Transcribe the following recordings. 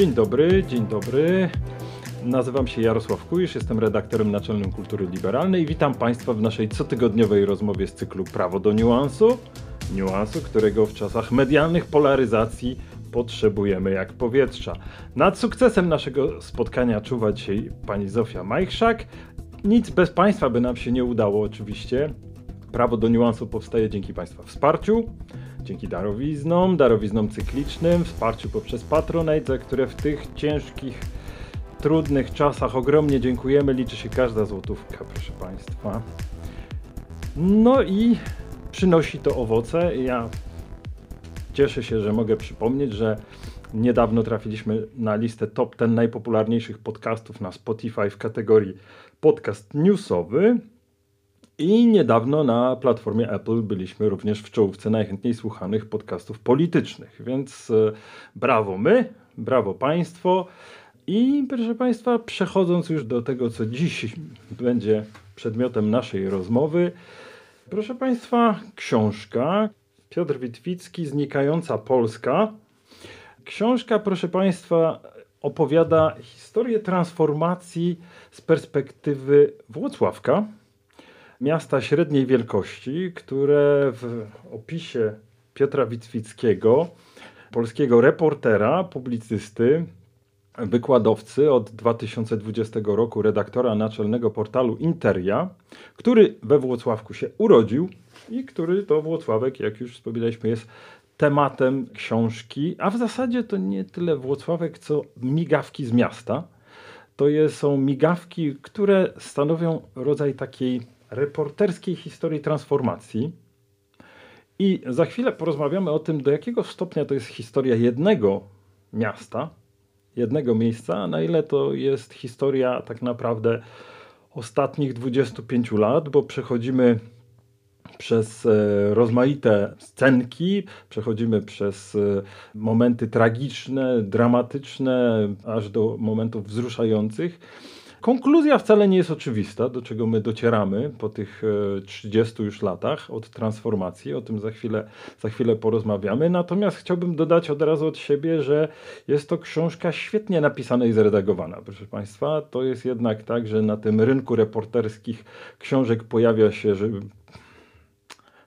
Dzień dobry, dzień dobry. Nazywam się Jarosław Kujisz, jestem redaktorem naczelnym Kultury Liberalnej i witam Państwa w naszej cotygodniowej rozmowie z cyklu Prawo do niuansu. Niuansu, którego w czasach medialnych polaryzacji potrzebujemy jak powietrza. Nad sukcesem naszego spotkania czuwa dzisiaj pani Zofia Majchrzak. Nic bez Państwa by nam się nie udało oczywiście. Prawo do niuansu powstaje dzięki Państwa wsparciu, dzięki darowiznom, darowiznom cyklicznym, wsparciu poprzez Patronite, za które w tych ciężkich, trudnych czasach ogromnie dziękujemy. Liczy się każda złotówka, proszę Państwa. No i przynosi to owoce. Ja cieszę się, że mogę przypomnieć, że niedawno trafiliśmy na listę top 10 najpopularniejszych podcastów na Spotify w kategorii podcast newsowy. I niedawno na platformie Apple byliśmy również w czołówce najchętniej słuchanych podcastów politycznych, więc e, brawo my, brawo Państwo. I proszę Państwa, przechodząc już do tego, co dziś będzie przedmiotem naszej rozmowy, proszę Państwa, książka Piotr Witwicki, Znikająca Polska. Książka, proszę Państwa, opowiada historię transformacji z perspektywy Włocławka miasta średniej wielkości, które w opisie Piotra Witwickiego, polskiego reportera, publicysty, wykładowcy od 2020 roku, redaktora naczelnego portalu Interia, który we Włocławku się urodził i który to Włocławek, jak już wspominaliśmy, jest tematem książki, a w zasadzie to nie tyle Włocławek, co migawki z miasta. To są migawki, które stanowią rodzaj takiej reporterskiej historii transformacji. I za chwilę porozmawiamy o tym, do jakiego stopnia to jest historia jednego miasta, jednego miejsca, na ile to jest historia tak naprawdę ostatnich 25 lat, bo przechodzimy przez e, rozmaite scenki, przechodzimy przez e, momenty tragiczne, dramatyczne, aż do momentów wzruszających. Konkluzja wcale nie jest oczywista, do czego my docieramy po tych 30 e, już latach od transformacji. O tym za chwilę, za chwilę porozmawiamy. Natomiast chciałbym dodać od razu od siebie, że jest to książka świetnie napisana i zredagowana. Proszę Państwa, to jest jednak tak, że na tym rynku reporterskich książek pojawia się że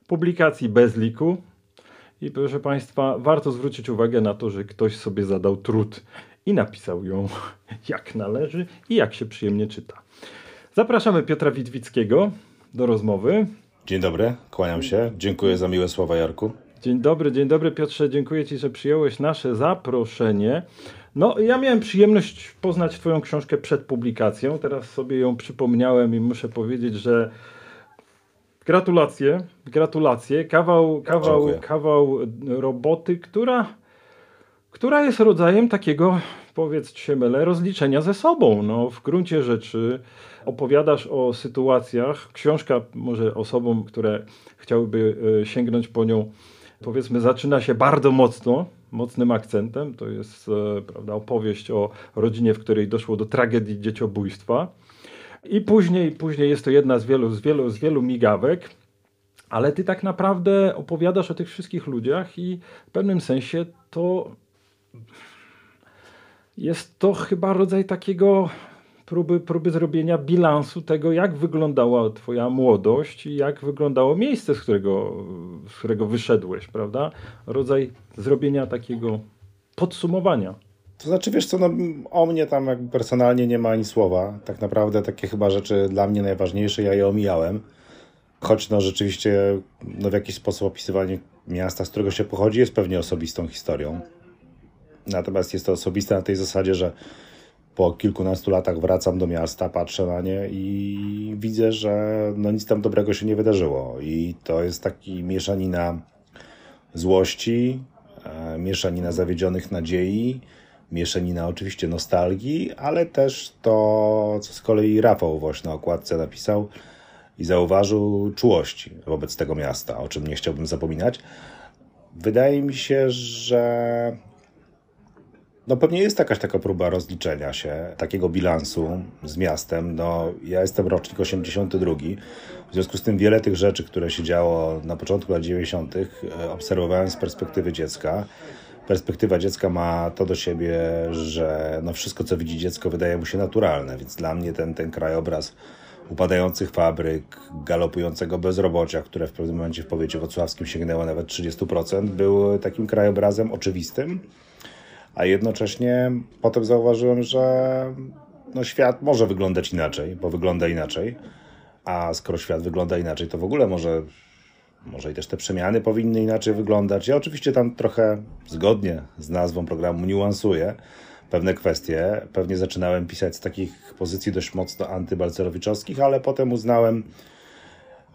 publikacji bez liku. I proszę Państwa, warto zwrócić uwagę na to, że ktoś sobie zadał trud i napisał ją jak należy i jak się przyjemnie czyta. Zapraszamy Piotra Witwickiego do rozmowy. Dzień dobry, kłaniam się. Dziękuję za miłe słowa, Jarku. Dzień dobry, dzień dobry Piotrze, dziękuję Ci, że przyjąłeś nasze zaproszenie. No, ja miałem przyjemność poznać Twoją książkę przed publikacją. Teraz sobie ją przypomniałem i muszę powiedzieć, że gratulacje, gratulacje. Kawał, kawał, kawał roboty, która która jest rodzajem takiego, powiedz się mylę, rozliczenia ze sobą. No, w gruncie rzeczy opowiadasz o sytuacjach, książka może osobom, które chciałyby e, sięgnąć po nią, powiedzmy, zaczyna się bardzo mocno, mocnym akcentem. To jest e, prawda, opowieść o rodzinie, w której doszło do tragedii dzieciobójstwa. I później, później jest to jedna z wielu, z wielu, z wielu migawek. Ale ty tak naprawdę opowiadasz o tych wszystkich ludziach i w pewnym sensie to jest to chyba rodzaj takiego próby, próby zrobienia bilansu tego, jak wyglądała Twoja młodość i jak wyglądało miejsce, z którego, z którego wyszedłeś, prawda? Rodzaj zrobienia takiego podsumowania. To znaczy, wiesz co, no, o mnie tam jakby personalnie nie ma ani słowa. Tak naprawdę takie chyba rzeczy dla mnie najważniejsze, ja je omijałem. Choć no rzeczywiście no, w jakiś sposób opisywanie miasta, z którego się pochodzi, jest pewnie osobistą historią. Natomiast jest to osobiste na tej zasadzie, że po kilkunastu latach wracam do miasta, patrzę na nie i widzę, że no nic tam dobrego się nie wydarzyło. I to jest taki mieszanina złości, e, mieszanina zawiedzionych nadziei, mieszanina oczywiście nostalgii, ale też to, co z kolei Rafał właśnie na okładce napisał, i zauważył czułości wobec tego miasta, o czym nie chciałbym zapominać. Wydaje mi się, że no pewnie jest jakaś taka próba rozliczenia się, takiego bilansu z miastem. No, ja jestem rocznik 82. W związku z tym wiele tych rzeczy, które się działo na początku lat 90., e, obserwowałem z perspektywy dziecka. Perspektywa dziecka ma to do siebie, że no wszystko, co widzi dziecko, wydaje mu się naturalne, więc dla mnie ten, ten krajobraz upadających fabryk, galopującego bezrobocia, które w pewnym momencie w powiecie wrocławskim sięgnęło nawet 30%, był takim krajobrazem oczywistym a jednocześnie potem zauważyłem, że no świat może wyglądać inaczej, bo wygląda inaczej, a skoro świat wygląda inaczej, to w ogóle może, może i też te przemiany powinny inaczej wyglądać. Ja oczywiście tam trochę zgodnie z nazwą programu niuansuję pewne kwestie. Pewnie zaczynałem pisać z takich pozycji dość mocno antybalcerowiczowskich, ale potem uznałem,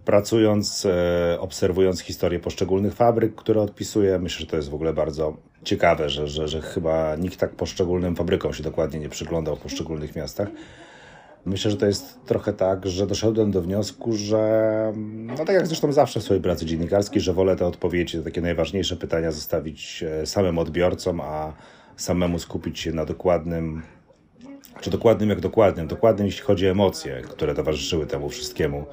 pracując, e, obserwując historię poszczególnych fabryk, które odpisuję, myślę, że to jest w ogóle bardzo ciekawe, że, że, że chyba nikt tak poszczególnym fabrykom się dokładnie nie przyglądał w poszczególnych miastach. Myślę, że to jest trochę tak, że doszedłem do wniosku, że no tak jak zresztą zawsze w swojej pracy dziennikarskiej, że wolę te odpowiedzi, te takie najważniejsze pytania zostawić e, samym odbiorcom, a samemu skupić się na dokładnym, czy dokładnym jak dokładnym, dokładnym jeśli chodzi o emocje, które towarzyszyły temu wszystkiemu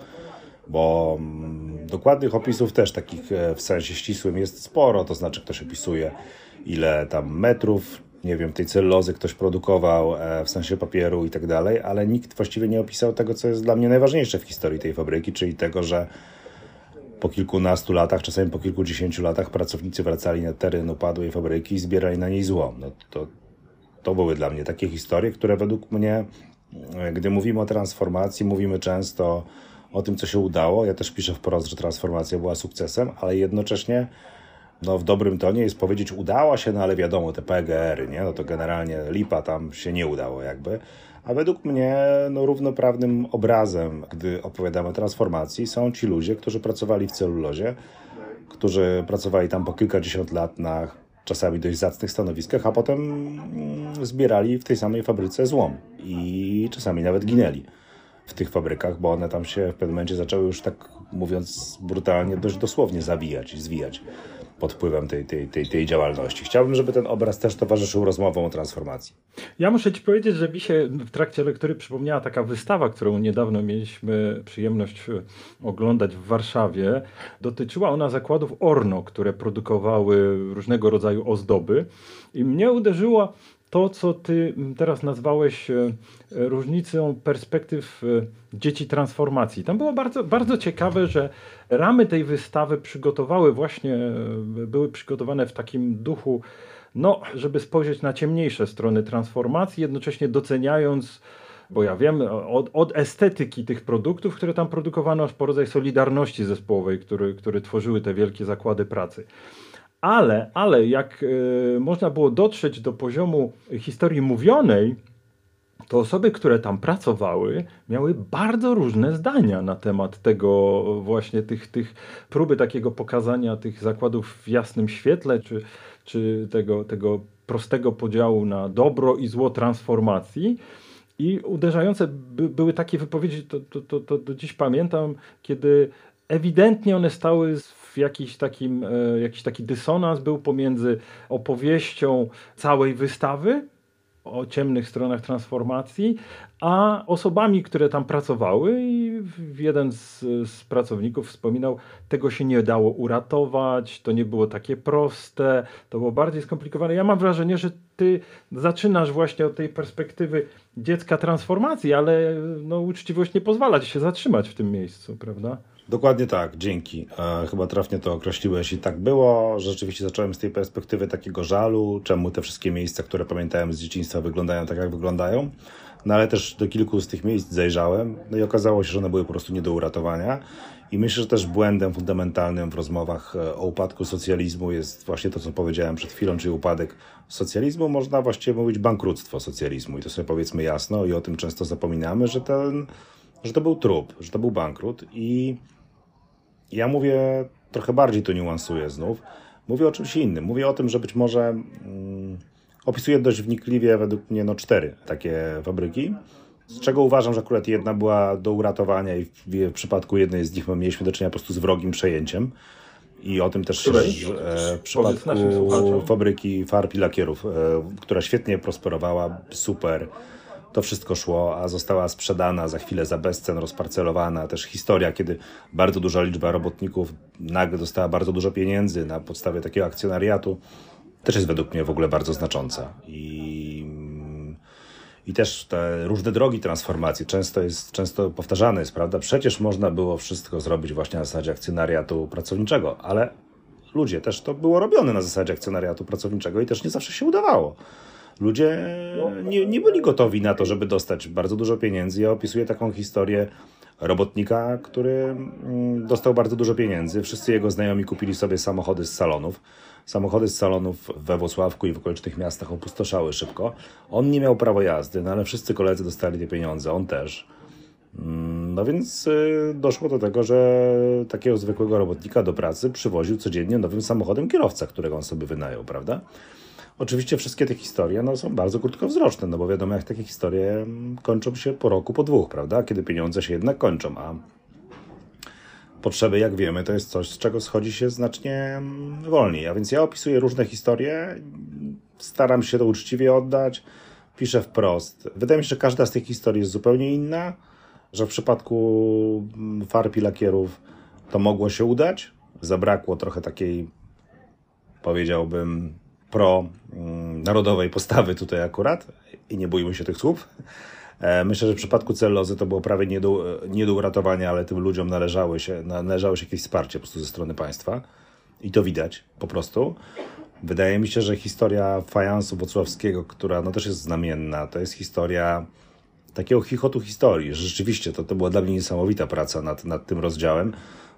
bo mm, dokładnych opisów też takich e, w sensie ścisłym jest sporo, to znaczy ktoś opisuje ile tam metrów, nie wiem, tej celulozy ktoś produkował e, w sensie papieru i tak dalej, ale nikt właściwie nie opisał tego, co jest dla mnie najważniejsze w historii tej fabryki, czyli tego, że po kilkunastu latach, czasami po kilkudziesięciu latach pracownicy wracali na teren upadłej fabryki i zbierali na niej złom. No to, to były dla mnie takie historie, które według mnie, e, gdy mówimy o transformacji, mówimy często o tym, co się udało. Ja też piszę wprost, że transformacja była sukcesem, ale jednocześnie no, w dobrym tonie jest powiedzieć, udało się, no ale wiadomo, te PGR-y, nie? No to generalnie lipa tam się nie udało jakby. A według mnie no, równoprawnym obrazem, gdy opowiadamy o transformacji, są ci ludzie, którzy pracowali w celulozie, którzy pracowali tam po kilkadziesiąt lat na czasami dość zacnych stanowiskach, a potem mm, zbierali w tej samej fabryce złom i czasami nawet ginęli w tych fabrykach, bo one tam się w pewnym momencie zaczęły już tak mówiąc brutalnie, dość dosłownie zawijać i zwijać pod wpływem tej, tej, tej, tej działalności. Chciałbym, żeby ten obraz też towarzyszył rozmowom o transformacji. Ja muszę Ci powiedzieć, że mi się w trakcie lektury przypomniała taka wystawa, którą niedawno mieliśmy przyjemność e, oglądać w Warszawie. Dotyczyła ona zakładów Orno, które produkowały różnego rodzaju ozdoby. I mnie uderzyło to, co ty teraz nazwałeś e, różnicą perspektyw e, dzieci transformacji. Tam było bardzo, bardzo ciekawe, że ramy tej wystawy przygotowały właśnie, e, były przygotowane w takim duchu, no, żeby spojrzeć na ciemniejsze strony transformacji, jednocześnie doceniając bo ja wiem, od, od, estetyki tych produktów, które tam produkowano, aż po rodzaj solidarności zespołowej, który, który tworzyły te wielkie zakłady pracy. Ale, ale jak y, można było dotrzeć do poziomu historii mówionej, to osoby, które tam pracowały, miały bardzo różne zdania na temat tego właśnie tych, tych próby takiego pokazania tych zakładów w jasnym świetle, czy, czy tego, tego prostego podziału na dobro i zło transformacji. I uderzające by, były takie wypowiedzi, to, to, to, to do dziś pamiętam, kiedy ewidentnie one stały w jakiś, takim, e, jakiś taki dysonans był pomiędzy opowieścią całej wystawy o ciemnych stronach transformacji, a osobami, które tam pracowały i jeden z, z, pracowników wspominał, tego się nie dało uratować, to nie było takie proste, to było bardziej skomplikowane. Ja mam wrażenie, że ty zaczynasz właśnie od tej perspektywy dziecka transformacji, ale no, uczciwość nie pozwala ci się zatrzymać w tym miejscu, prawda? Dokładnie tak, dzięki. E, chyba trafnie to określiłeś i tak było. Rzeczywiście zacząłem z tej perspektywy takiego żalu, czemu te wszystkie miejsca, które pamiętałem z dzieciństwa wyglądają tak, jak wyglądają. No ale też do kilku z tych miejsc zajrzałem, no i okazało się, że one były po prostu nie do uratowania. I myślę, że też błędem fundamentalnym w rozmowach e, o upadku socjalizmu jest właśnie to, co powiedziałem przed chwilą, czyli upadek socjalizmu. Można właściwie mówić bankructwo socjalizmu i to sobie powiedzmy jasno i o tym często zapominamy, że ten, że to był trup, że to był bankrut i ja mówię, trochę bardziej to niuansuję znów, mówię o czymś innym. Mówię o tym, że być może mm, opisuję dość wnikliwie według mnie no, cztery takie fabryki. z czego uważam, że akurat jedna była do uratowania i w, w przypadku jednej z nich my mieliśmy do czynienia po prostu z wrogim przejęciem. I o tym też się e, w przypadku fabryki farb i lakierów, e, która świetnie prosperowała, super. To wszystko szło, a została sprzedana za chwilę za bezcen, rozparcelowana. Też historia, kiedy bardzo duża liczba robotników nagle dostała bardzo dużo pieniędzy na podstawie takiego akcjonariatu, też jest według mnie w ogóle bardzo znacząca. I, i też te różne drogi transformacji, często jest, często powtarzane jest, prawda? Przecież można było wszystko zrobić właśnie na zasadzie akcjonariatu pracowniczego, ale ludzie też to było robione na zasadzie akcjonariatu pracowniczego i też nie zawsze się udawało. Ludzie nie, nie byli gotowi na to, żeby dostać bardzo dużo pieniędzy. Ja opisuję taką historię robotnika, który mm, dostał bardzo dużo pieniędzy. Wszyscy jego znajomi kupili sobie samochody z salonów. Samochody z salonów we Włocławku i w okolicznych miastach opustoszały szybko. On nie miał prawa jazdy, no ale wszyscy koledzy dostali te pieniądze, on też. Mm, No więc y, doszło do tego, że takiego zwykłego robotnika do pracy przywoził codziennie nowym samochodem kierowca, którego on sobie wynajął, prawda? Oczywiście wszystkie te historie no, są bardzo krótkowzroczne, no bo wiadomo, jak takie historie mm, kończą się po roku, po dwóch, prawda? Kiedy pieniądze się jednak kończą, a potrzeby, jak wiemy, to jest coś, z czego schodzi się znacznie mm, wolniej. A więc ja opisuję różne historie, staram się to uczciwie oddać, piszę wprost. Wydaje mi się, że każda z tych historii jest zupełnie inna, że w przypadku mm, farb i lakierów to mogło się udać. Zabrakło trochę takiej, powiedziałbym, pro-narodowej postawy tutaj akurat i nie bójmy się tych słów. E, Myślę, że w przypadku cellulozy to było prawie nie do, nie do uratowania, ale tym ludziom należały się, należało się jakieś wsparcie po prostu ze strony państwa. I to widać po prostu. Wydaje mi się, że historia fajansu wocławskiego, która no też jest znamienna, to jest historia takiego chichotu historii. Rzeczywiście, to, to była dla mnie niesamowita praca nad, nad tym rozdziałem,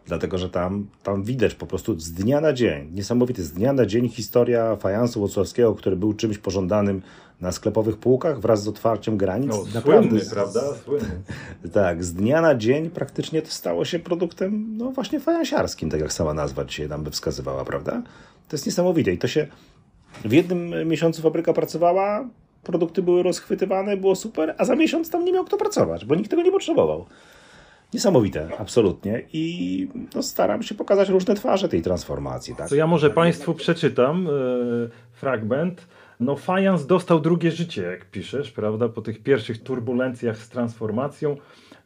dlatego że tam, tam widać po prostu z dnia na dzień, niesamowity, z dnia na dzień historia fajansu wocławskiego, który był czymś pożądanym na sklepowych półkach wraz z otwarciem granic. No, Naprawdę słynny, z- prawda? Słynny. tak, z dnia na dzień praktycznie to stało się produktem, no właśnie fajansiarskim, tak jak sama nazwa dzisiaj nam by wskazywała, prawda? To jest niesamowite i to się w jednym miesiącu fabryka pracowała, produkty były rozchwytywane, było super, a za miesiąc tam nie miał kto pracować, bo nikt tego nie potrzebował. Niesamowite, absolutnie. I no, staram się pokazać różne twarze tej transformacji. Tak? To ja może Państwu przeczytam e, fragment. No fajans dostał drugie życie, jak piszesz, prawda? Po tych pierwszych turbulencjach z transformacją.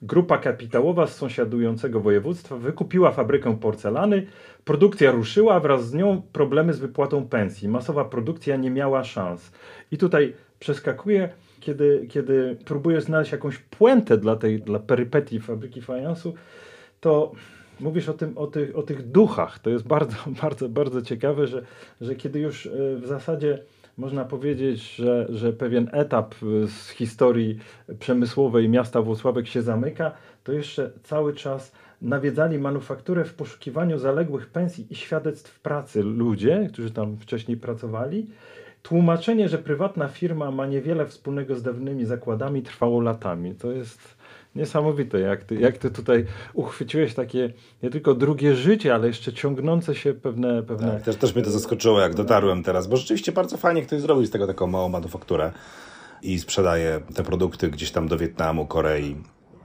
Grupa kapitałowa z sąsiadującego województwa wykupiła fabrykę porcelany. Produkcja ruszyła, wraz z nią problemy z wypłatą pensji. Masowa produkcja nie miała szans. I tutaj przeskakuję, kiedy, kiedy próbuję znaleźć jakąś puentę dla tej dla perypetii fabryki fajansu, to mówisz o, tym, o, tych, o tych duchach. To jest bardzo, bardzo, bardzo ciekawe, że, że kiedy już e, w zasadzie można powiedzieć, że, że pewien etap e, z historii przemysłowej miasta Włocławek się zamyka, to jeszcze cały czas nawiedzali manufakturę w poszukiwaniu zaległych pensji i świadectw pracy ludzie, którzy tam wcześniej pracowali. Tłumaczenie, że prywatna firma ma niewiele wspólnego z dawnymi zakładami, trwało latami. To jest niesamowite, jak ty, jak ty tutaj uchwyciłeś takie nie tylko drugie życie, ale jeszcze ciągnące się pewne. pewne Tak, też, też mnie to zaskoczyło, jak dotarłem teraz, bo rzeczywiście bardzo fajnie ktoś zrobił z tego taką małą manufakturę i sprzedaje te produkty gdzieś tam do Wietnamu, Korei.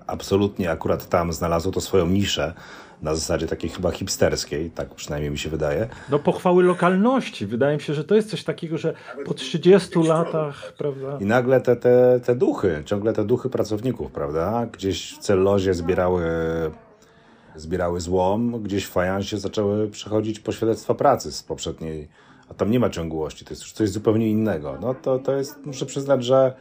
Absolutnie akurat tam znalazło to swoją niszę na zasadzie takiej chyba hipsterskiej, tak przynajmniej mi się wydaje. No pochwały lokalności. Wydaje mi się, że to jest coś takiego, że po 30 latach, prawda? I nagle te, te, te duchy, ciągle te duchy pracowników, prawda? Gdzieś w cellozie zbierały, zbierały złom, gdzieś w fajansie zaczęły przechodzić pośrednictwa pracy z poprzedniej, a tam nie ma ciągłości, to jest już coś zupełnie innego. No to, to jest, muszę przyznać, że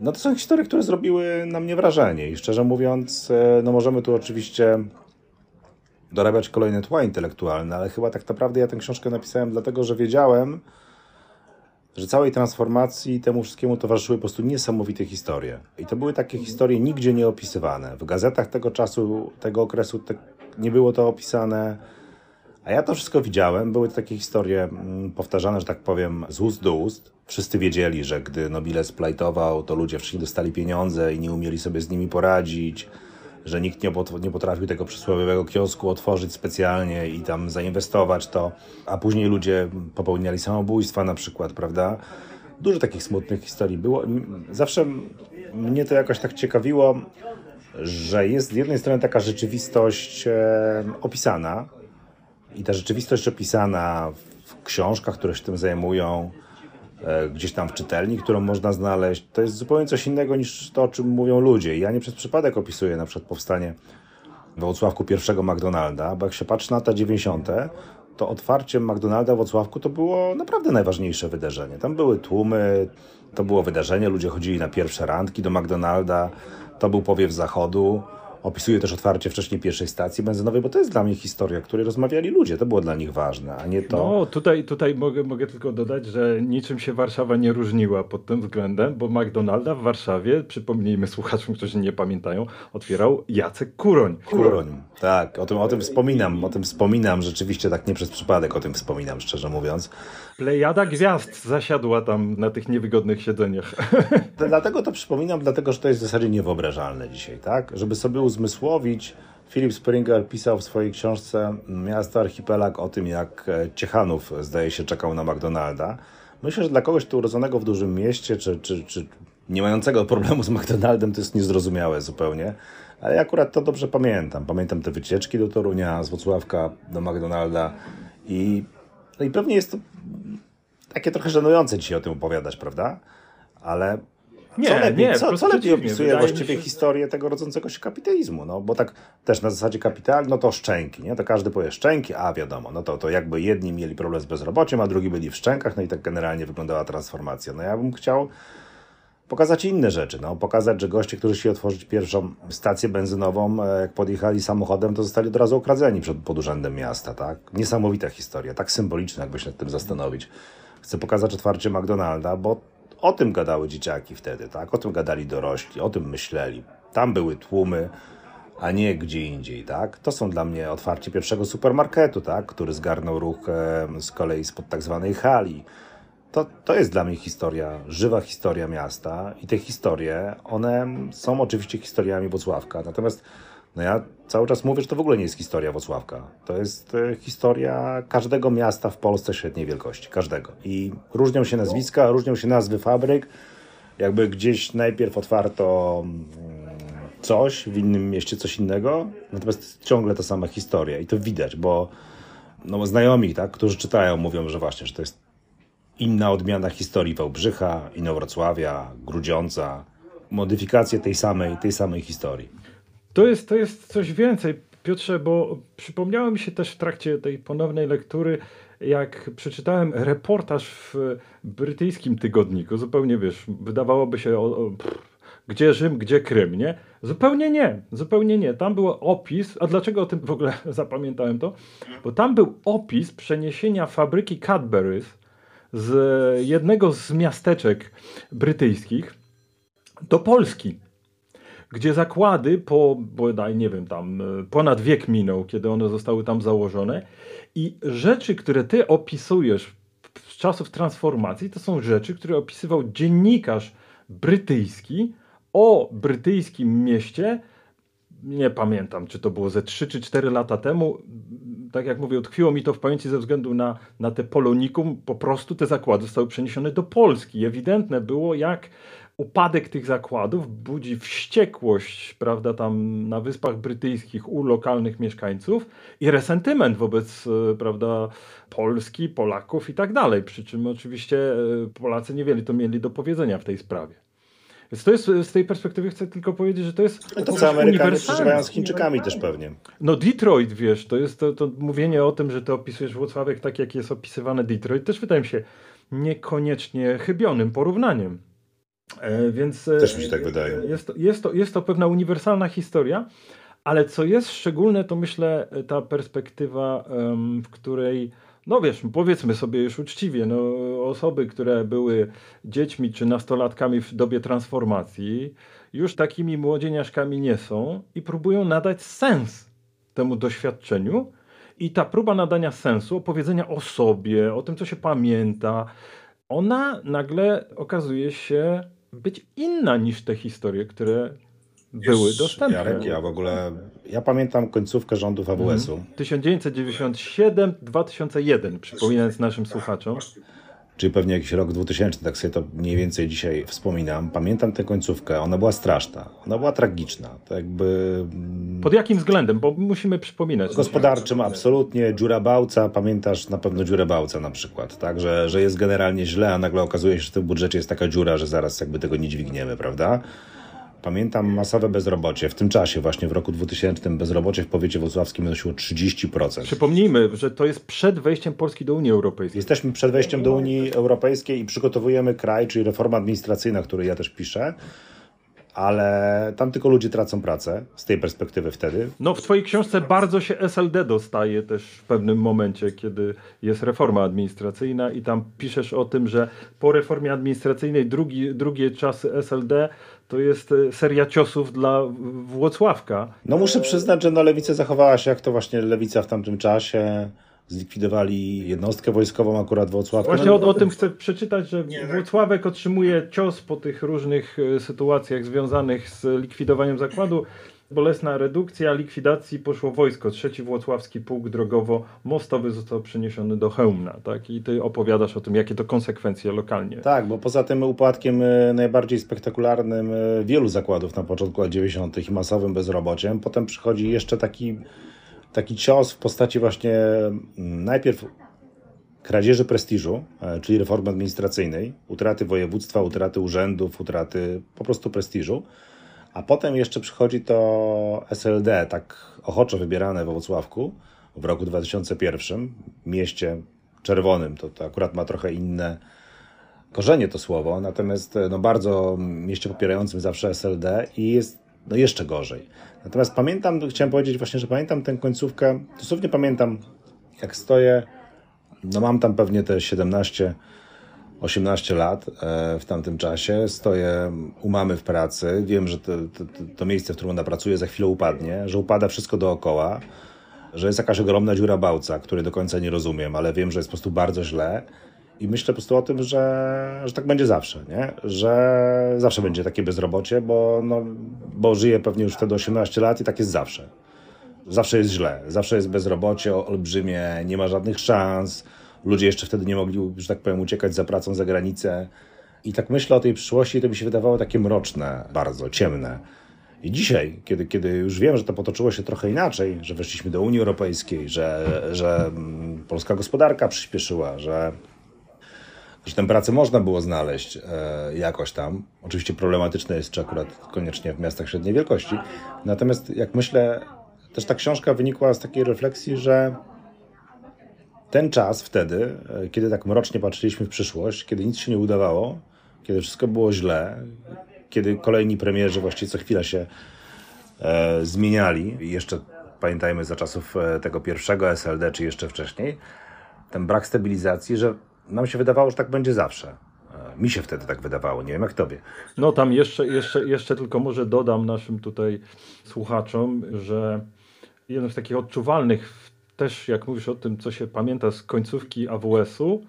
no to są historie, które zrobiły na mnie wrażenie i szczerze mówiąc, e, no możemy tu oczywiście dorabiać kolejne tła intelektualne, ale chyba tak naprawdę ja tę książkę napisałem dlatego, że wiedziałem, że całej transformacji temu wszystkiemu towarzyszyły po prostu niesamowite historie. I to były takie historie nigdzie nie opisywane. W gazetach tego czasu, tego okresu te, nie było to opisane. A ja to wszystko widziałem. Były to takie historie mm, powtarzane, że tak powiem, z ust do ust. Wszyscy wiedzieli, że gdy Nobile splajtował, to ludzie wcześniej dostali pieniądze i nie umieli sobie z nimi poradzić, że nikt nie, pot- nie potrafił tego przysłowiowego kiosku otworzyć specjalnie i tam zainwestować to, a później ludzie popełniali samobójstwa na przykład, prawda? Dużo takich smutnych historii było. Zawsze mnie to jakoś tak ciekawiło, że jest z jednej strony taka rzeczywistość e, opisana i ta rzeczywistość opisana w książkach, które się tym zajmują, gdzieś tam w czytelni, którą można znaleźć, to jest zupełnie coś innego niż to, o czym mówią ludzie. Ja nie przez przypadek opisuję na przykład powstanie w Wrocławku pierwszego McDonalda, bo jak się patrzy na lata 90., to otwarcie McDonalda w Wrocławku to było naprawdę najważniejsze wydarzenie. Tam były tłumy, to było wydarzenie, ludzie chodzili na pierwsze randki do McDonalda, to był powiew zachodu. Opisuję też otwarcie wcześniej pierwszej stacji benzynowej, bo to jest dla mnie historia, o której rozmawiali ludzie. To było dla nich ważne, a nie to. No, tutaj, tutaj mogę, mogę tylko dodać, że niczym się Warszawa nie różniła pod tym względem, bo McDonalda w Warszawie, przypomnijmy słuchaczom, którzy nie pamiętają, otwierał Jacek Kuroń. Kuroń, tak, o tym, o tym wspominam, o tym wspominam, rzeczywiście tak nie przez przypadek o tym wspominam, szczerze mówiąc. Plejada gwiazd zasiadła tam na tych niewygodnych siedzeniach. Dlatego to przypominam, dlatego że to jest w zasadzie niewyobrażalne dzisiaj, tak? Żeby sobie uzmysłowić, Philip Springer pisał w swojej książce Miasto Archipelag o tym, jak e, Ciechanów, zdaje się, czekał na McDonalda. Myślę, że dla kogoś tu urodzonego w dużym mieście, czy, czy, czy nie mającego problemu z McDonaldem, to jest niezrozumiałe zupełnie. Ale ja akurat to dobrze pamiętam. Pamiętam te wycieczki do Torunia, z Wrocławka do McDonalda i, no i pewnie jest to takie trochę żenujące dzisiaj o tym opowiadać, prawda? Ale Nie, co lepiej, nie, co, co lepiej opisuje właściwie się- historię tego rodzącego się kapitalizmu? No bo tak też na zasadzie kapital, no to szczęki, nie? To każdy powie szczęki, a wiadomo, no to, to jakby jedni mieli problem z bezrobociem, a drugi byli w szczękach, no i tak generalnie wyglądała transformacja. No ja bym chciał pokazać inne rzeczy, no pokazać, że goście, którzy chcieli otworzyć pierwszą stację benzynową, e, jak podjechali samochodem, to zostali od razu okradzeni przed, pod urzędem miasta, tak? Niesamowita historia, tak symboliczna, jakby się nad tym zastanowić. Chcę pokazać otwarcie McDonalda, bo o tym gadały dzieciaki wtedy, tak? O tym gadali dorośli, o tym myśleli. Tam były tłumy, a nie gdzie indziej, tak? To są dla mnie otwarcie pierwszego supermarketu, tak? Który zgarnął ruch e, z kolei spod tak zwanej hali. To, to jest dla mnie historia, żywa historia miasta i te historie, one są oczywiście historiami Wocławka, natomiast no ja cały czas mówię, że to w ogóle nie jest historia Wocławka. To jest e, historia każdego miasta w Polsce średniej wielkości, każdego. I różnią się nazwiska, różnią się nazwy fabryk. Jakby gdzieś najpierw otwarto mm, coś, w innym mieście coś innego, natomiast ciągle ta sama historia i to widać, bo no, znajomi, tak, którzy czytają, mówią, że właśnie, że to jest inna odmiana historii Wałbrzycha, Inowrocławia, Grudziądza, modyfikacje tej samej, tej samej historii. To jest, to jest coś więcej, Piotrze, bo przypomniało mi się też w trakcie tej ponownej lektury, jak przeczytałem reportaż w brytyjskim tygodniku, zupełnie wiesz, wydawałoby się, o, o, pff, gdzie Rzym, gdzie Krym, nie? Zupełnie nie, zupełnie nie. Tam był opis, a dlaczego o tym w ogóle zapamiętałem to? Bo tam był opis przeniesienia fabryki Cadbury's z jednego z miasteczek brytyjskich do Polski gdzie zakłady po, bodaj, nie wiem, tam e, ponad wiek minął, kiedy one zostały tam założone i rzeczy, które ty opisujesz z czasów transformacji, to są rzeczy, które opisywał dziennikarz brytyjski o brytyjskim mieście, nie pamiętam, czy to było ze 3 czy 4 lata temu. Tak jak mówię, utkwiło mi to w pamięci ze względu na, na te polonikum. Po prostu te zakłady zostały przeniesione do Polski. Ewidentne było, jak upadek tych zakładów budzi wściekłość, prawda, tam na Wyspach Brytyjskich u lokalnych mieszkańców i resentyment wobec, e, prawda, Polski, Polaków i tak dalej. Przy czym oczywiście e, Polacy niewiele to mieli do powiedzenia w tej sprawie. Więc to jest, z tej perspektywy chcę tylko powiedzieć, że to jest No to co Amerykanie przeżywają z Chińczykami też pewnie. No Detroit, wiesz, to jest to, to mówienie o tym, że ty opisujesz Włocławek tak, jak jest opisywane Detroit, też wydaje mi się niekoniecznie chybionym porównaniem. E, więc e, Też mi się tak wydaje. Jest to, jest, to, jest to pewna uniwersalna historia, ale co jest szczególne, to myślę ta perspektywa, w której, no wiesz, powiedzmy sobie już uczciwie, no, osoby, które były dziećmi czy nastolatkami w dobie transformacji, już takimi młodzieniaszkami nie są i próbują nadać sens temu doświadczeniu. I ta próba nadania sensu, opowiedzenia o sobie, o tym, co się pamięta, ona nagle okazuje się być inna niż te historie, które były dostępne. Jarek, ja w ogóle, ja pamiętam końcówkę rządów AWS-u. 1997-2001, przypominając naszym słuchaczom. Czyli pewnie jakiś rok 2000, tak sobie to mniej więcej dzisiaj wspominam. Pamiętam tę końcówkę, ona była straszna, ona była tragiczna. To jakby mm, Pod jakim względem? Bo musimy przypominać. gospodarczym absolutnie, dziura bałca, pamiętasz na pewno dziurę bałca na przykład, tak, że, że jest generalnie źle, a nagle okazuje się, że w tym budżecie jest taka dziura, że zaraz jakby tego nie dźwigniemy, prawda? Pamiętam masowe bezrobocie. W tym czasie, właśnie w roku 2000, bezrobocie w powiecie włocławskim wynosiło 30%. Przypomnijmy, że to jest przed wejściem Polski do Unii Europejskiej. Jesteśmy przed wejściem do Unii Europejskiej i przygotowujemy kraj, czyli reforma administracyjna, której ja też piszę, ale tam tylko ludzie tracą pracę z tej perspektywy wtedy. No w twojej książce bardzo się SLD dostaje też w pewnym momencie, kiedy jest reforma administracyjna i tam piszesz o tym, że po reformie administracyjnej drugi, drugie czasy SLD to jest e, seria ciosów dla Włocławka. No muszę przyznać, że no, lewica zachowała się jak to właśnie lewica w tamtym czasie. Zlikwidowali jednostkę wojskową akurat w Włocławku. Właśnie No, o, o tym chcę przeczytać, że Włocławek otrzymuje cios po tych różnych e, sytuacjach związanych z likwidowaniem zakładu. Bolesna redukcja likwidacji poszło wojsko. Trzeci Włocławski Pułk Drogowo-Mostowy został przeniesiony do Chełmna. Tak? I ty opowiadasz o tym, jakie to konsekwencje lokalnie. Tak, bo poza tym upadkiem y, najbardziej spektakularnym y, wielu zakładów na początku lat 90. i masowym bezrobociem, potem przychodzi jeszcze taki, taki cios w postaci właśnie mm, najpierw kradzieży prestiżu, e, czyli reformy administracyjnej, utraty województwa, utraty urzędów, utraty po prostu prestiżu, a potem jeszcze przychodzi to SLD, tak ochoczo wybierane we Włocławku w roku 2001, mieście czerwonym, to, to akurat ma trochę inne korzenie to słowo, natomiast e, no, bardzo mieście popierającym zawsze SLD i jest no, jeszcze gorzej. Natomiast pamiętam, chciałem powiedzieć właśnie, że pamiętam tę końcówkę, dosłownie pamiętam, jak stoję, no mam tam pewnie te 17, 18 lat e, w tamtym czasie, stoję u mamy w pracy, wiem, że to, to, to miejsce, w którym ona pracuje za chwilę upadnie, że upada wszystko dookoła, że jest jakaś ogromna dziura bałca, której do końca nie rozumiem, ale wiem, że jest po prostu bardzo źle. I myślę po prostu o tym, że, że tak będzie zawsze, nie? że zawsze będzie takie bezrobocie, bo, no, bo żyję pewnie już wtedy 18 lat i tak jest zawsze. Zawsze jest źle, zawsze jest bezrobocie olbrzymie, nie ma żadnych szans. Ludzie jeszcze wtedy nie mogli, że tak powiem, uciekać za pracą za granicę. I tak myślę o tej przyszłości, to mi się wydawało takie mroczne, bardzo ciemne. I dzisiaj, kiedy, kiedy już wiem, że to potoczyło się trochę inaczej, że weszliśmy do Unii Europejskiej, że, że mm, polska gospodarka przyspieszyła, że, że tę pracę można było znaleźć e, jakoś tam. Oczywiście problematyczne jest, czy akurat koniecznie w miastach średniej wielkości. Natomiast jak myślę, też ta książka wynikła z takiej refleksji, że ten czas wtedy, e, kiedy tak mrocznie patrzyliśmy w przyszłość, kiedy nic się nie udawało, kiedy wszystko było źle, kiedy kolejni premierzy właściwie co chwilę się e, zmieniali jeszcze pamiętajmy za czasów e, tego pierwszego SLD, czy jeszcze wcześniej, ten brak stabilizacji, że nam się wydawało, że tak będzie zawsze. E, mi się wtedy tak wydawało, nie wiem jak tobie. No tam jeszcze, jeszcze, jeszcze tylko może dodam naszym tutaj słuchaczom, że jednym z takich odczuwalnych, też jak mówisz o tym, co się pamięta z końcówki AWS-u,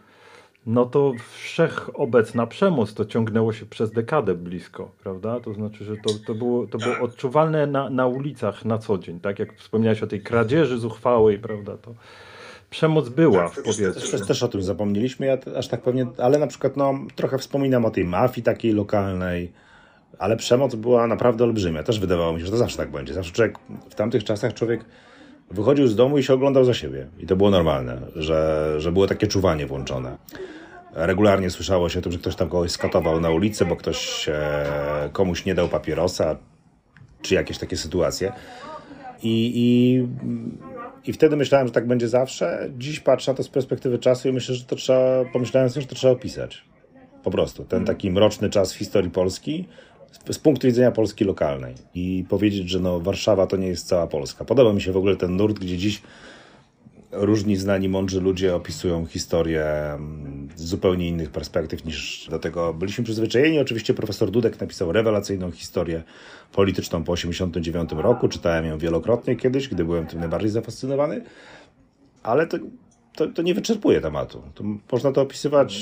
no to wszechobecna przemoc to ciągnęło się przez dekadę blisko, prawda? To znaczy, że to, to, było, to było odczuwalne na, na ulicach na co dzień, tak jak wspomniałeś o tej kradzieży zuchwałej, prawda? To przemoc była w powietrzu. Też, też o tym zapomnieliśmy, ja aż tak pewnie, ale na przykład no, trochę wspominam o tej mafii takiej lokalnej, ale przemoc była naprawdę olbrzymia. Też wydawało mi się, że to zawsze tak będzie. Zawsze człowiek, w tamtych czasach człowiek wychodził z domu i się oglądał za siebie. I to było normalne, że, że było takie czuwanie włączone. Regularnie słyszało się o tym, że ktoś tam kogoś skatował na ulicy, bo ktoś e, komuś nie dał papierosa, czy jakieś takie sytuacje. I, i, I wtedy myślałem, że tak będzie zawsze. Dziś patrzę na to z perspektywy czasu i myślę, że to trzeba, pomyślałem sobie, że to trzeba opisać. Po prostu. Ten taki mroczny czas w historii Polski z, punktu widzenia Polski lokalnej. I powiedzieć, że no, Warszawa to nie jest cała Polska. Podoba mi się w ogóle ten nurt, gdzie dziś różni znani, mądrzy ludzie opisują historię mm, z zupełnie innych perspektyw niż do tego byliśmy przyzwyczajeni. Oczywiście profesor Dudek napisał rewelacyjną historię polityczną po 1989 roku. Czytałem ją wielokrotnie kiedyś, gdy byłem tym najbardziej zafascynowany, ale to, to, to nie wyczerpuje tematu. To można to opisywać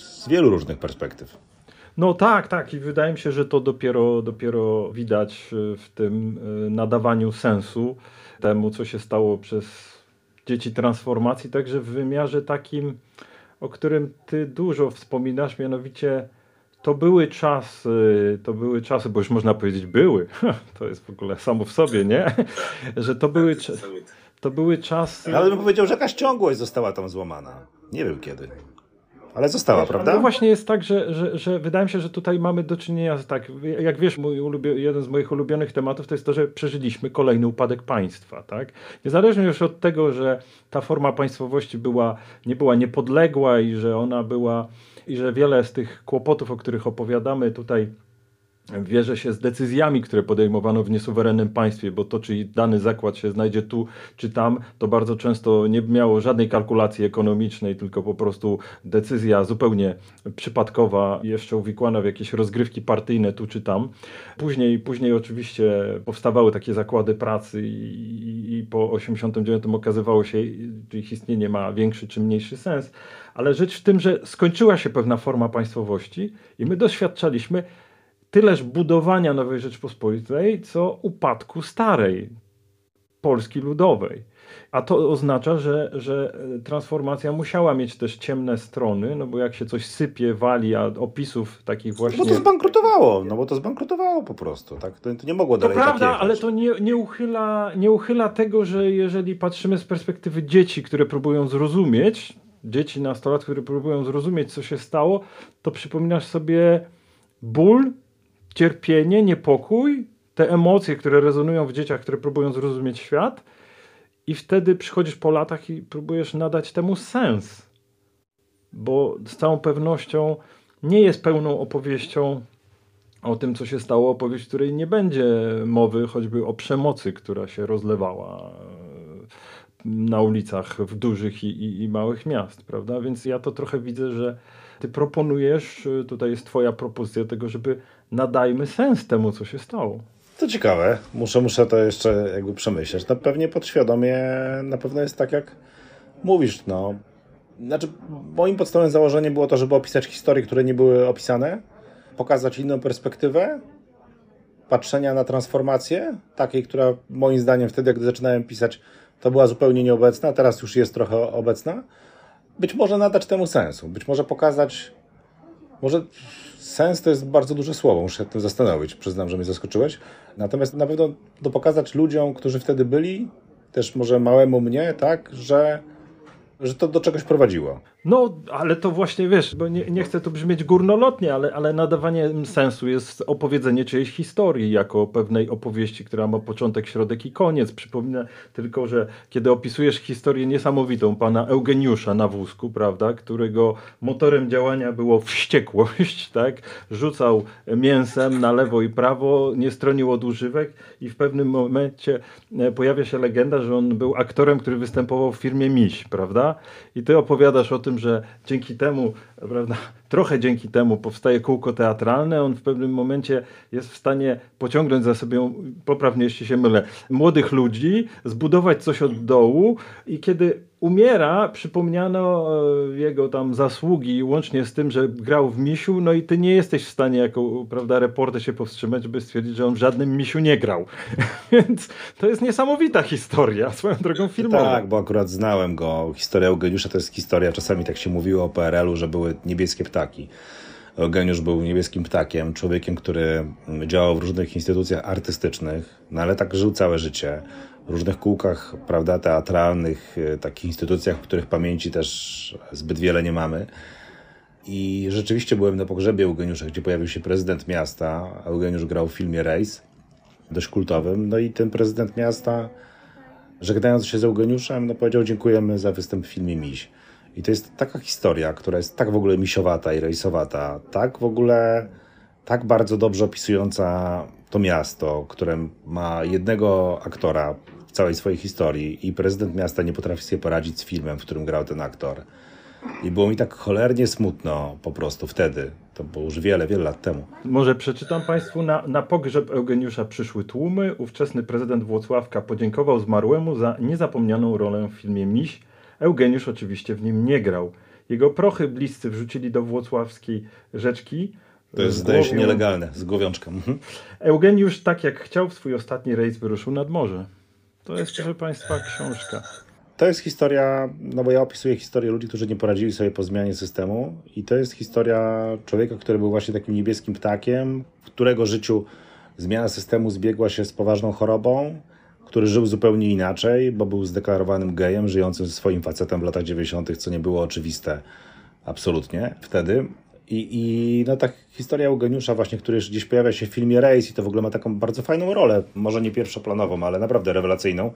z wielu różnych perspektyw. No tak, tak i wydaje mi się, że to dopiero, dopiero widać y, w tym y, nadawaniu sensu temu, co się stało przez dzieci transformacji, także w wymiarze takim o którym ty dużo wspominasz, mianowicie to były czasy, to były czasy, bo już można powiedzieć były, to jest w ogóle samo w sobie, nie? Że to były, to były czasy... Ale bym powiedział, że jakaś ciągłość została tam złamana. Nie wiem kiedy. Ale została, prawda? No właśnie jest tak, że, że, że wydaje mi się, że tutaj mamy do czynienia z tak, jak wiesz, mój ulubio, jeden z moich ulubionych tematów to jest to, że przeżyliśmy kolejny upadek państwa, tak? Niezależnie już od tego, że ta forma państwowości była, nie była niepodległa i że ona była, i że wiele z tych kłopotów, o których opowiadamy tutaj Wierzę się z decyzjami, które podejmowano w niesuwerennym państwie, bo to, czy dany zakład się znajdzie tu czy tam, to bardzo często nie miało żadnej kalkulacji ekonomicznej, tylko po prostu decyzja zupełnie przypadkowa, jeszcze uwikłana w jakieś rozgrywki partyjne tu czy tam. Później, później oczywiście powstawały takie zakłady pracy i, i po 89 okazywało się, że ich istnienie ma większy czy mniejszy sens, ale rzecz w tym, że skończyła się pewna forma państwowości i my doświadczaliśmy tyleż budowania nowej Rzeczpospolitej, co upadku starej Polski Ludowej. A to oznacza, że, że transformacja musiała mieć też ciemne strony, no bo jak się coś sypie, wali, a opisów takich właśnie... Bo to zbankrutowało, no bo to zbankrutowało po prostu, tak? To, to nie mogło dalej To prawda, tak ale to nie, nie, uchyla, nie uchyla tego, że jeżeli patrzymy z perspektywy dzieci, które próbują zrozumieć, dzieci, nastolatków, które próbują zrozumieć, co się stało, to przypominasz sobie ból, cierpienie, niepokój, te emocje, które rezonują w dzieciach, które próbują zrozumieć świat, i wtedy przychodzisz po latach i próbujesz nadać temu sens. Bo z całą pewnością nie jest pełną opowieścią o tym, co się stało, opowieść, w której nie będzie mowy choćby o przemocy, która się rozlewała e, na ulicach w dużych i, i, i małych miast, prawda? Więc ja to trochę widzę, że ty proponujesz, e, tutaj jest twoja propozycja tego, żeby nadajmy sens temu, co się stało. To ciekawe. Muszę, muszę to jeszcze jakby przemyśleć. No pewnie podświadomie na pewno jest tak, jak mówisz. No. Znaczy, moim podstawowym założeniem było to, żeby opisać historie, które nie były opisane, pokazać inną perspektywę patrzenia na transformację, takiej, która moim zdaniem wtedy, gdy zaczynałem pisać, to była zupełnie nieobecna, teraz już jest trochę obecna. Być może nadać temu sensu, być może pokazać, może Sens to jest bardzo duże słowo, muszę się tym zastanowić. Przyznam, że mnie zaskoczyłeś. Natomiast na pewno to pokazać ludziom, którzy wtedy byli, też może małemu mnie, tak, że że to do czegoś prowadziło. No, ale to właśnie wiesz, bo nie, nie chcę tu brzmieć górnolotnie, ale, ale nadawanie sensu jest opowiedzenie czyjejś historii jako pewnej opowieści, która ma początek, środek i koniec. Przypomnę tylko, że kiedy opisujesz historię niesamowitą pana Eugeniusza na wózku, prawda, którego motorem działania było wściekłość, tak, rzucał mięsem na lewo i prawo, nie stronił od używek i w pewnym momencie e, pojawia się legenda, że on był aktorem, który występował w firmie Miś, prawda? I ty opowiadasz o tym, że dzięki temu, prawda, trochę dzięki temu powstaje kółko teatralne. On w pewnym momencie jest w stanie pociągnąć za sobą, poprawnie jeśli się mylę, młodych ludzi, zbudować coś od dołu i kiedy umiera, przypomniano e, jego tam zasługi, łącznie z tym, że grał w misiu, no i ty nie jesteś w stanie jako, prawda, reporter się powstrzymać, by stwierdzić, że on w żadnym misiu nie grał. Więc to jest niesamowita historia, swoją drogą filmową. Tak, bo akurat znałem go. Historia Eugeniusza to jest historia, czasami tak się mówiło o PRL-u, że były niebieskie ptaki. Eugeniusz był niebieskim ptakiem, człowiekiem, który działał w różnych instytucjach artystycznych, no ale tak żył całe życie różnych kółkach, prawda, teatralnych, e, takich instytucjach, w których pamięci też zbyt wiele nie mamy. I rzeczywiście byłem na pogrzebie Eugeniusza, gdzie pojawił się prezydent miasta. Eugeniusz grał w filmie Rejs, dość kultowym. No i ten prezydent miasta, żegnając się z Eugeniuszem, no powiedział dziękujemy za występ w filmie Miś. I to jest taka historia, która jest tak w ogóle misiowata i rejsowata, tak w ogóle, tak bardzo dobrze opisująca to miasto, które ma jednego aktora, całej swojej historii i prezydent miasta nie potrafi sobie poradzić z filmem, w którym grał ten aktor. I było mi tak cholernie smutno po prostu wtedy. To było już wiele, wiele lat temu. Może przeczytam Państwu. Na, na pogrzeb Eugeniusza przyszły tłumy. Ówczesny prezydent Włocławka podziękował zmarłemu za niezapomnianą rolę w filmie Miś. Eugeniusz oczywiście w nim nie grał. Jego prochy bliscy wrzucili do włocławskiej rzeczki. To jest, zdaje się, nielegalne, z głowiączką. Mhm. Eugeniusz, tak jak chciał, w swój ostatni rejs wyruszył nad morze. To jest, proszę Państwa, książka. To jest historia, no bo ja opisuję historię ludzi, którzy nie poradzili sobie po zmianie systemu i to jest historia człowieka, który był właśnie takim niebieskim ptakiem, w którego życiu zmiana systemu zbiegła się z poważną chorobą, który żył zupełnie inaczej, bo był zdeklarowanym gejem, żyjącym swoim facetem w latach 90., co nie było oczywiste absolutnie wtedy. I, I no ta historia Eugeniusza właśnie, który gdzieś pojawia się w filmie Race i to w ogóle ma taką bardzo fajną rolę, może nie pierwszoplanową, ale naprawdę rewelacyjną.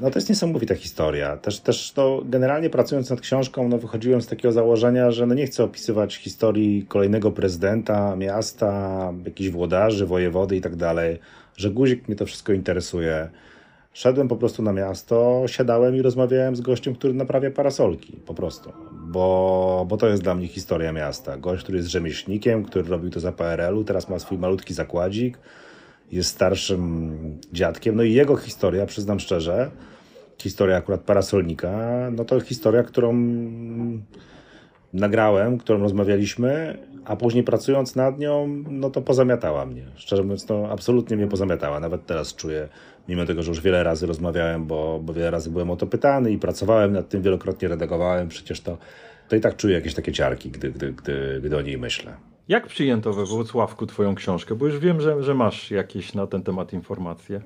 No to jest niesamowita historia. Też, też to generalnie pracując nad książką, no wychodziłem z takiego założenia, że no nie chcę opisywać historii kolejnego prezydenta, miasta, jakichś włodarzy, wojewody i tak dalej, że guzik mnie to wszystko interesuje. Szedłem po prostu na miasto, siadałem i rozmawiałem z gościem, który naprawia parasolki, po prostu. Bo, bo to jest dla mnie historia miasta. Gość, który jest rzemieślnikiem, który robił to za PRL-u, teraz ma swój malutki zakładzik, jest starszym dziadkiem. No i jego historia, przyznam szczerze, historia akurat parasolnika, no to historia, którą nagrałem, którą rozmawialiśmy, a później pracując nad nią, no to pozamiatała mnie. Szczerze mówiąc, to absolutnie mnie pozamiatała. Nawet teraz czuję, mimo tego, że już wiele razy rozmawiałem, bo, bo wiele razy byłem o to pytany i pracowałem nad tym, wielokrotnie redagowałem, przecież to, to i tak czuję jakieś takie ciarki, gdy, gdy, gdy, gdy o niej myślę. Jak przyjęto we Włocławku Twoją książkę? Bo już wiem, że, że masz jakieś na ten temat informacje.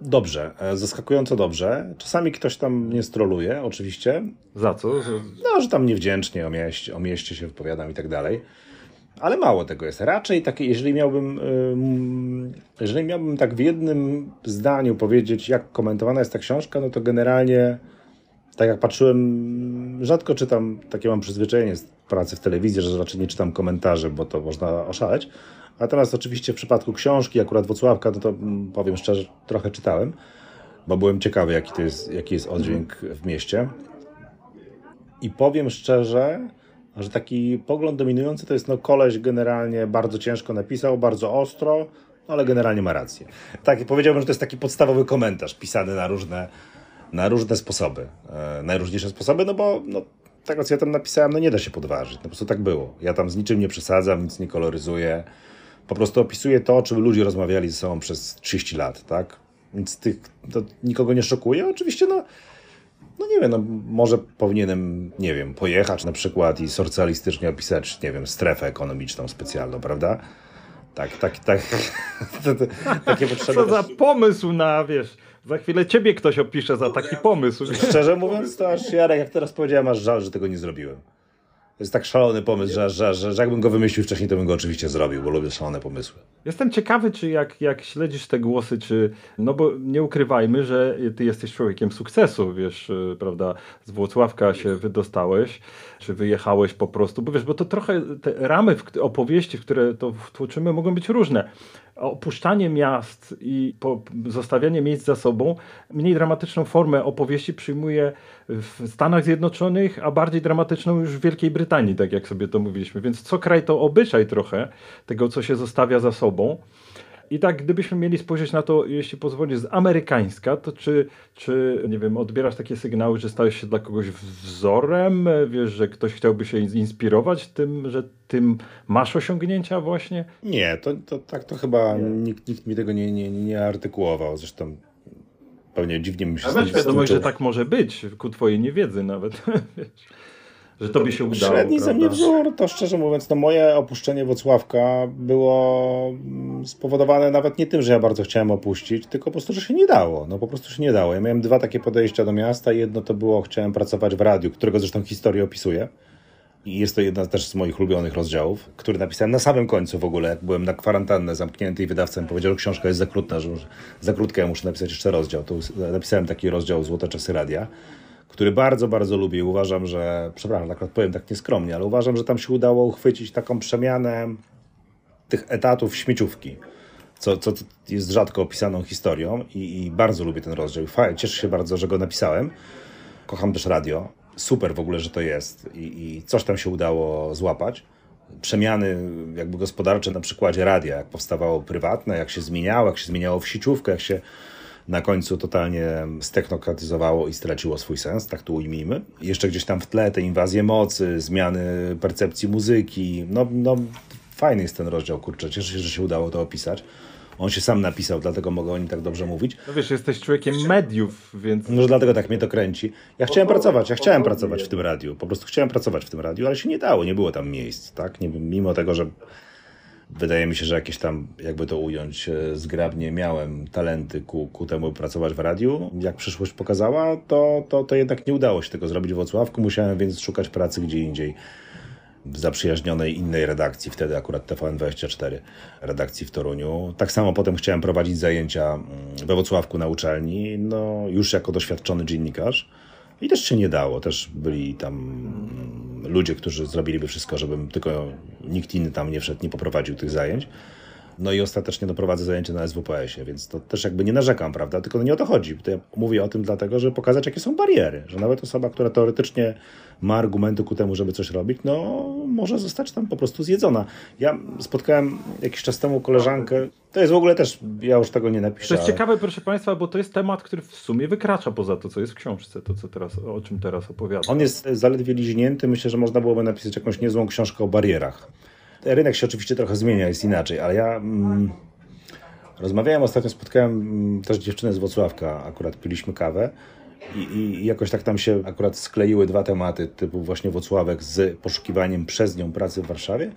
Dobrze, e, zaskakująco dobrze. Czasami ktoś tam mnie stroluje, oczywiście. Za co? No, że tam niewdzięcznie o mieście, o mieście się wypowiadam i tak dalej. Ale mało tego jest. Raczej takie, jeżeli miałbym, jeżeli miałbym tak w jednym zdaniu powiedzieć, jak komentowana jest ta książka, no to generalnie, tak jak patrzyłem, rzadko czytam, takie mam przyzwyczajenie z pracy w telewizji, że raczej nie czytam komentarzy, bo to można oszaleć. Natomiast oczywiście w przypadku książki, akurat Wocławka, no to powiem szczerze, trochę czytałem, bo byłem ciekawy, jaki, to jest, jaki jest oddźwięk w mieście. I powiem szczerze, że taki pogląd dominujący to jest no koleś generalnie bardzo ciężko napisał, bardzo ostro, no ale generalnie ma rację. Tak, powiedziałbym, że to jest taki podstawowy komentarz pisany na różne, na różne sposoby. E, najróżniejsze sposoby, no bo no, tego, co ja tam napisałem, no nie da się podważyć. No po prostu tak było. Ja tam z niczym nie przesadzam, nic nie koloryzuję. Po prostu opisuję to, o czym ludzie rozmawiali ze sobą przez 30 lat, tak? Więc tych, to nikogo nie szokuje. Oczywiście, no, no nie wiem, no może powinienem, nie wiem, pojechać na przykład i socjalistycznie opisać, nie wiem, strefę ekonomiczną specjalną, prawda? Tak, tak, tak. takie potrzeby. Co za pomysł na, wiesz, za chwilę ciebie ktoś opisze za taki pomysł. Szczerze mówiąc, to aż Jarek, jak teraz powiedziałem, aż żal, że tego nie zrobiłem. To jest tak szalony pomysł, że, że, że, że jakbym go wymyślił wcześniej, to bym go oczywiście zrobił, bo lubię szalone pomysły. Jestem ciekawy, czy jak, jak śledzisz te głosy, czy. No bo nie ukrywajmy, że ty jesteś człowiekiem sukcesu, wiesz, y, prawda? Z Włocławka się wydostałeś, czy wyjechałeś po prostu, bo wiesz, bo to trochę te ramy opowieści, w które to wtłoczymy, mogą być różne opuszczanie miast i zostawianie miejsc za sobą mniej dramatyczną formę opowieści przyjmuje w Stanach Zjednoczonych, a bardziej dramatyczną już w Wielkiej Brytanii, tak jak sobie to mówiliśmy. Więc co kraj to obyczaj trochę tego, co się zostawia za sobą. I tak, gdybyśmy mieli spojrzeć na to, jeśli pozwolisz, z amerykańska, to czy, czy, nie wiem, odbierasz takie sygnały, że stałeś się dla kogoś wzorem? Wiesz, że ktoś chciałby się inspirować tym, że tym masz osiągnięcia właśnie? Nie, to, to tak to chyba nie. Nikt, nikt mi tego nie, nie, nie artykułował. Zresztą pewnie dziwnie mi się A masz świadomość, że tak może być, ku twojej niewiedzy nawet. że tobie się udało. Średni ze mnie wzór, to szczerze mówiąc, no moje opuszczenie Wocławka było mm, spowodowane nawet nie tym, że ja bardzo chciałem opuścić, tylko po prostu, że się nie dało. No po prostu się nie dało. Ja miałem dwa takie podejścia do miasta. Jedno to było, chciałem pracować w radiu, którego zresztą historię opisuję. I jest to jedna też z moich ulubionych rozdziałów, który napisałem na samym końcu w ogóle, jak byłem na kwarantannę zamknięty i wydawca mi powiedział, że książka jest za krótka, że za krótka, ja muszę napisać jeszcze rozdział. To napisałem taki rozdział Złote Czasy Radia który bardzo, bardzo lubię uważam, że, przepraszam, tak powiem tak nieskromnie, ale uważam, że tam się udało uchwycić taką przemianę tych etatów śmieciówki, co, co jest rzadko opisaną historią i, i bardzo lubię ten rozdział. Fajnie, cieszę się bardzo, że go napisałem. Kocham też radio. Super w ogóle, że to jest i, i coś tam się udało złapać przemiany jakby gospodarcze na przykładzie radia, jak powstawało prywatne, jak się zmieniało, jak się zmieniało w sieciówkę, jak się na końcu totalnie stechnokratyzowało i straciło swój sens, tak to ujmijmy. Jeszcze gdzieś tam w tle te inwazje mocy, zmiany percepcji muzyki, no, no fajny jest ten rozdział, kurczę, cieszę się, że się udało to opisać. on się sam napisał, dlatego mogę o nim tak dobrze mówić. No wiesz, jesteś człowiekiem mediów, więc... Może dlatego tak mnie to kręci. Ja chciałem pracować, ja chciałem pracować w tym radiu, po prostu chciałem pracować w tym radiu, ale się nie dało, nie było tam miejsc, tak? Nie, mimo tego, że wydaje mi się, że jakieś tam, jakby to ująć e, zgrabnie, miałem talenty ku, ku temu, pracować w radiu. Jak przyszłość pokazała, to, to, to jednak nie udało się tego zrobić w Wrocławku, musiałem więc szukać pracy gdzie indziej w zaprzyjaźnionej innej redakcji, wtedy akurat TVN24, redakcji w Toruniu. Tak samo potem chciałem prowadzić zajęcia mm, we Wrocławku na uczelni, no już jako doświadczony dziennikarz. I też się nie dało. Też byli tam ludzie, którzy zrobiliby wszystko, żebym tylko nikt inny tam nie wszedł, nie poprowadził tych zajęć. No i ostatecznie doprowadzę zajęcia na SWPS-ie, więc to też jakby nie narzekam, prawda? Tylko nie o to chodzi. To ja mówię o tym dlatego, żeby pokazać, jakie są bariery. Że nawet osoba, która teoretycznie ma argumenty ku temu, żeby coś robić, no może zostać tam po prostu zjedzona. Ja spotkałem jakiś czas temu koleżankę, to jest w ogóle też, ja już tego nie napiszę. To jest ale... ciekawe, proszę Państwa, bo to jest temat, który w sumie wykracza poza to, co jest w książce, to co teraz, o czym teraz opowiadam. On jest zaledwie liźnięty, myślę, że można byłoby napisać jakąś niezłą książkę o barierach. Rynek się oczywiście trochę zmienia, jest inaczej, ale ja mm, rozmawiałem ostatnio, spotkałem mm, też dziewczynę z Wocławka, akurat piliśmy kawę i, i, jakoś tak tam się akurat skleiły dwa tematy, typu właśnie Wocławek z poszukiwaniem przez nią pracy w Warszawie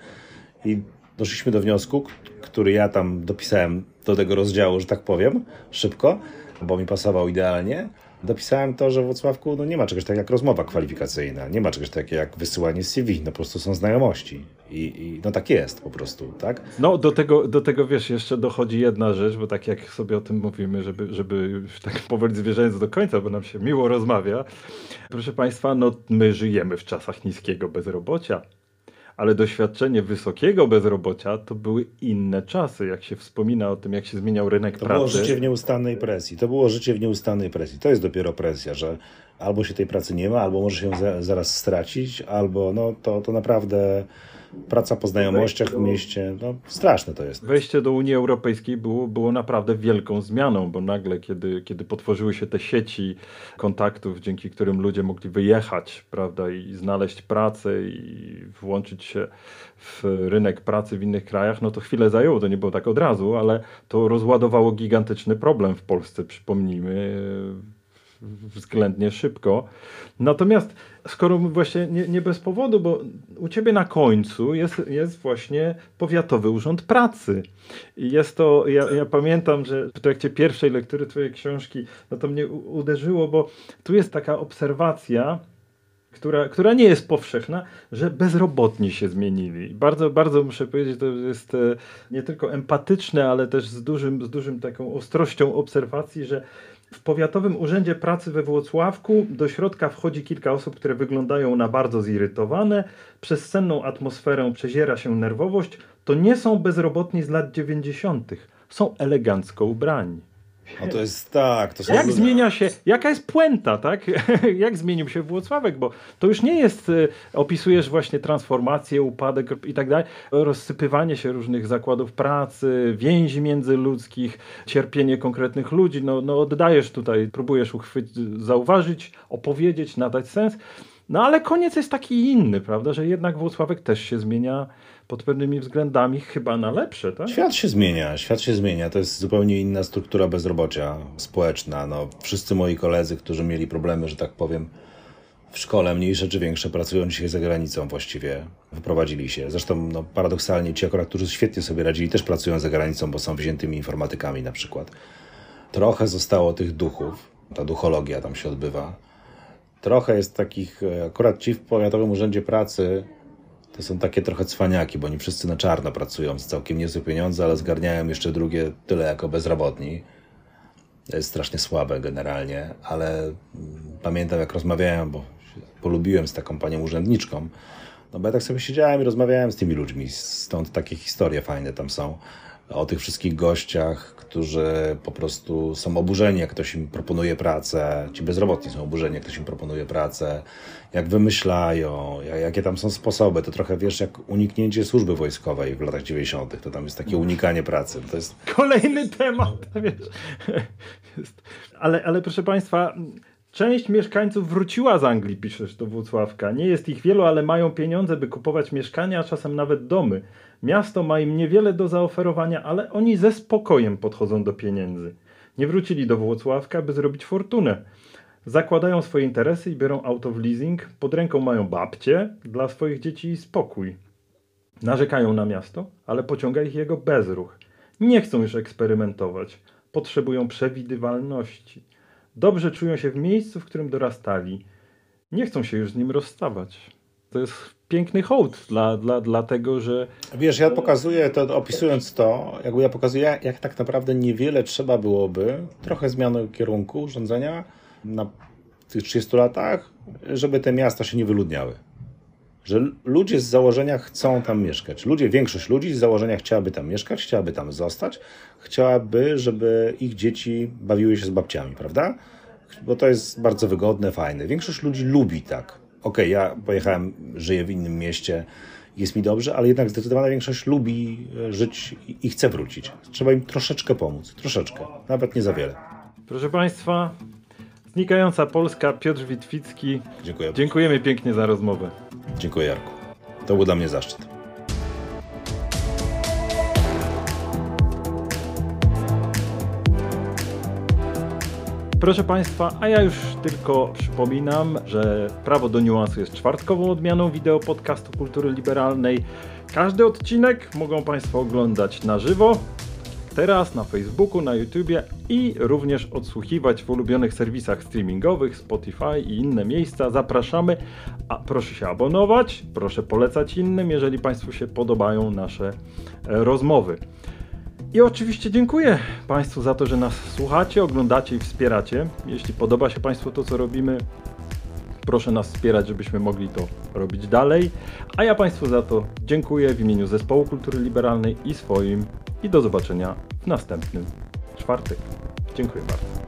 i doszliśmy do wniosku, który ja tam dopisałem do tego rozdziału, że tak powiem, szybko, bo mi pasował idealnie, dopisałem to, że w Wrocławku no, nie ma czegoś takiego jak rozmowa kwalifikacyjna, nie ma czegoś takiego jak wysyłanie CV, no po prostu są znajomości. I, I, no tak jest po prostu, tak? No do tego, do tego wiesz, jeszcze dochodzi jedna rzecz, bo tak jak sobie o tym mówimy, żeby, żeby tak powoli zwierzając do końca, bo nam się miło rozmawia. Proszę Państwa, no my żyjemy w czasach niskiego bezrobocia ale doświadczenie wysokiego bezrobocia to były inne czasy. Jak się wspomina o tym, jak się zmieniał rynek to pracy. To było życie w nieustannej presji. To było życie w nieustannej presji. To jest dopiero presja, że albo się tej pracy nie ma, albo może się zaraz stracić, albo no to, to naprawdę praca po znajomościach w mieście, no straszne to jest. Wejście do Unii Europejskiej było, było naprawdę wielką zmianą, bo nagle, kiedy, kiedy potworzyły się te sieci kontaktów, dzięki którym ludzie mogli wyjechać, prawda, i znaleźć pracę i włączyć się w rynek pracy w innych krajach, no to chwilę zajęło, to nie było tak od razu, ale to rozładowało gigantyczny problem w Polsce, przypomnijmy, względnie szybko. Natomiast skoro właśnie nie, nie, bez powodu, bo u ciebie na końcu jest, jest właśnie Powiatowy Urząd Pracy. I jest to, ja, ja, pamiętam, że w trakcie pierwszej lektury twojej książki, no to mnie uderzyło, bo tu jest taka obserwacja, która, która nie jest powszechna, że bezrobotni się zmienili. Bardzo, bardzo muszę powiedzieć, to jest e, nie tylko empatyczne, ale też z dużym, z dużym taką ostrością obserwacji, że w Powiatowym Urzędzie Pracy we Włocławku do środka wchodzi kilka osób, które wyglądają na bardzo zirytowane. Przez senną atmosferę przeziera się nerwowość. To nie są bezrobotni z lat 90. Są elegancko ubrani. No to jest tak. To Jak zmienia się, jaka jest puenta, tak? Jak zmienił się Włocławek, bo to już nie jest, y, opisujesz właśnie transformację, upadek i tak dalej, rozsypywanie się różnych zakładów pracy, więzi międzyludzkich, cierpienie konkretnych ludzi, no, no oddajesz tutaj, próbujesz uchwycić, zauważyć, opowiedzieć, nadać sens. No ale koniec jest taki inny, prawda, że jednak Włocławek też się zmienia pod pewnymi względami chyba na lepsze, tak? Świat się zmienia, świat się zmienia. To jest zupełnie inna struktura bezrobocia społeczna. No, wszyscy moi koledzy, którzy mieli problemy, że tak powiem, w szkole, mniejsze czy większe, pracują dzisiaj za granicą właściwie, wyprowadzili się. Zresztą no, paradoksalnie ci akurat, którzy świetnie sobie radzili, też pracują za granicą, bo są wziętymi informatykami na przykład. Trochę zostało tych duchów, ta duchologia tam się odbywa. Trochę jest takich, e, akurat ci w Powiatowym Urzędzie Pracy to są takie trochę cwaniaki, bo oni wszyscy na czarno pracują z całkiem niezłe pieniądze, ale zgarniają jeszcze drugie tyle jako bezrobotni. To jest strasznie słabe generalnie, ale mm, pamiętam jak rozmawiałem, bo polubiłem z taką panią urzędniczką, no bo ja tak sobie siedziałem i rozmawiałem z tymi ludźmi, stąd takie historie fajne tam są o tych wszystkich gościach, którzy po prostu są oburzeni, jak ktoś im proponuje pracę. Ci bezrobotni są oburzeni, jak ktoś im proponuje pracę, jak wymyślają, jakie tam są sposoby. To trochę wiesz, jak uniknięcie służby wojskowej w latach 90. To tam jest takie unikanie pracy. To jest... Kolejny temat, wiesz. Ale, ale proszę Państwa, Część mieszkańców wróciła z Anglii, piszesz do Włocławka. Nie jest ich wielu, ale mają pieniądze, by kupować mieszkania, a czasem nawet domy. Miasto ma im niewiele do zaoferowania, ale oni ze spokojem podchodzą do pieniędzy. Nie wrócili do Włocławka, by zrobić fortunę. Zakładają swoje interesy i biorą auto w leasing. Pod ręką mają babcie dla swoich dzieci spokój. Narzekają na miasto, ale pociąga ich jego bezruch. Nie chcą już eksperymentować. Potrzebują przewidywalności. Dobrze czują się w miejscu, w którym dorastali. Nie chcą się już z nim rozstawać. To jest piękny hołd dla, dla, dla tego, że Wiesz, ja pokazuję to, opisując to, jakby ja pokazuję, jak, tak naprawdę niewiele trzeba byłoby, trochę zmiany kierunku rządzenia na tych 30 latach, żeby te miasta się nie wyludniały. Że ludzie z założenia chcą tam mieszkać. Ludzie, większość ludzi z założenia chciałaby tam mieszkać, chciałaby tam zostać, chciałaby, żeby ich dzieci bawiły się z babciami, prawda? Bo to jest bardzo wygodne, fajne. Większość ludzi lubi tak. Okej, ja pojechałem, żyję w innym mieście, jest mi dobrze, ale jednak zdecydowana większość lubi e, żyć i- i chce wrócić. Trzeba im troszeczkę pomóc, troszeczkę, nawet nie za wiele. Proszę Państwa, znikająca Polska, Piotr Witwicki. Dziękuję. Dziękujemy pięknie za rozmowę. Dziękuję Jarku. To był dla mnie zaszczyt. Proszę Państwa, a ja już tylko przypominam, że Prawo do Niuansu jest czwartkową odmianą wideo podcastu Kultury Liberalnej. Każdy odcinek mogą Państwo oglądać na żywo, teraz na Facebooku, na YouTubie i również odsłuchiwać w ulubionych serwisach streamingowych, Spotify i inne miejsca. Zapraszamy, a proszę się abonować, proszę polecać innym, jeżeli Państwu się podobają nasze e, rozmowy. I oczywiście dziękuję Państwu za to, że nas słuchacie, oglądacie i wspieracie. Jeśli podoba się Państwu to, co robimy, proszę nas wspierać, żebyśmy mogli to robić dalej. A ja Państwu za to dziękuję w imieniu Zespołu Kultury Liberalnej i swoim. I do zobaczenia w następnym czwartek. Dziękuję bardzo.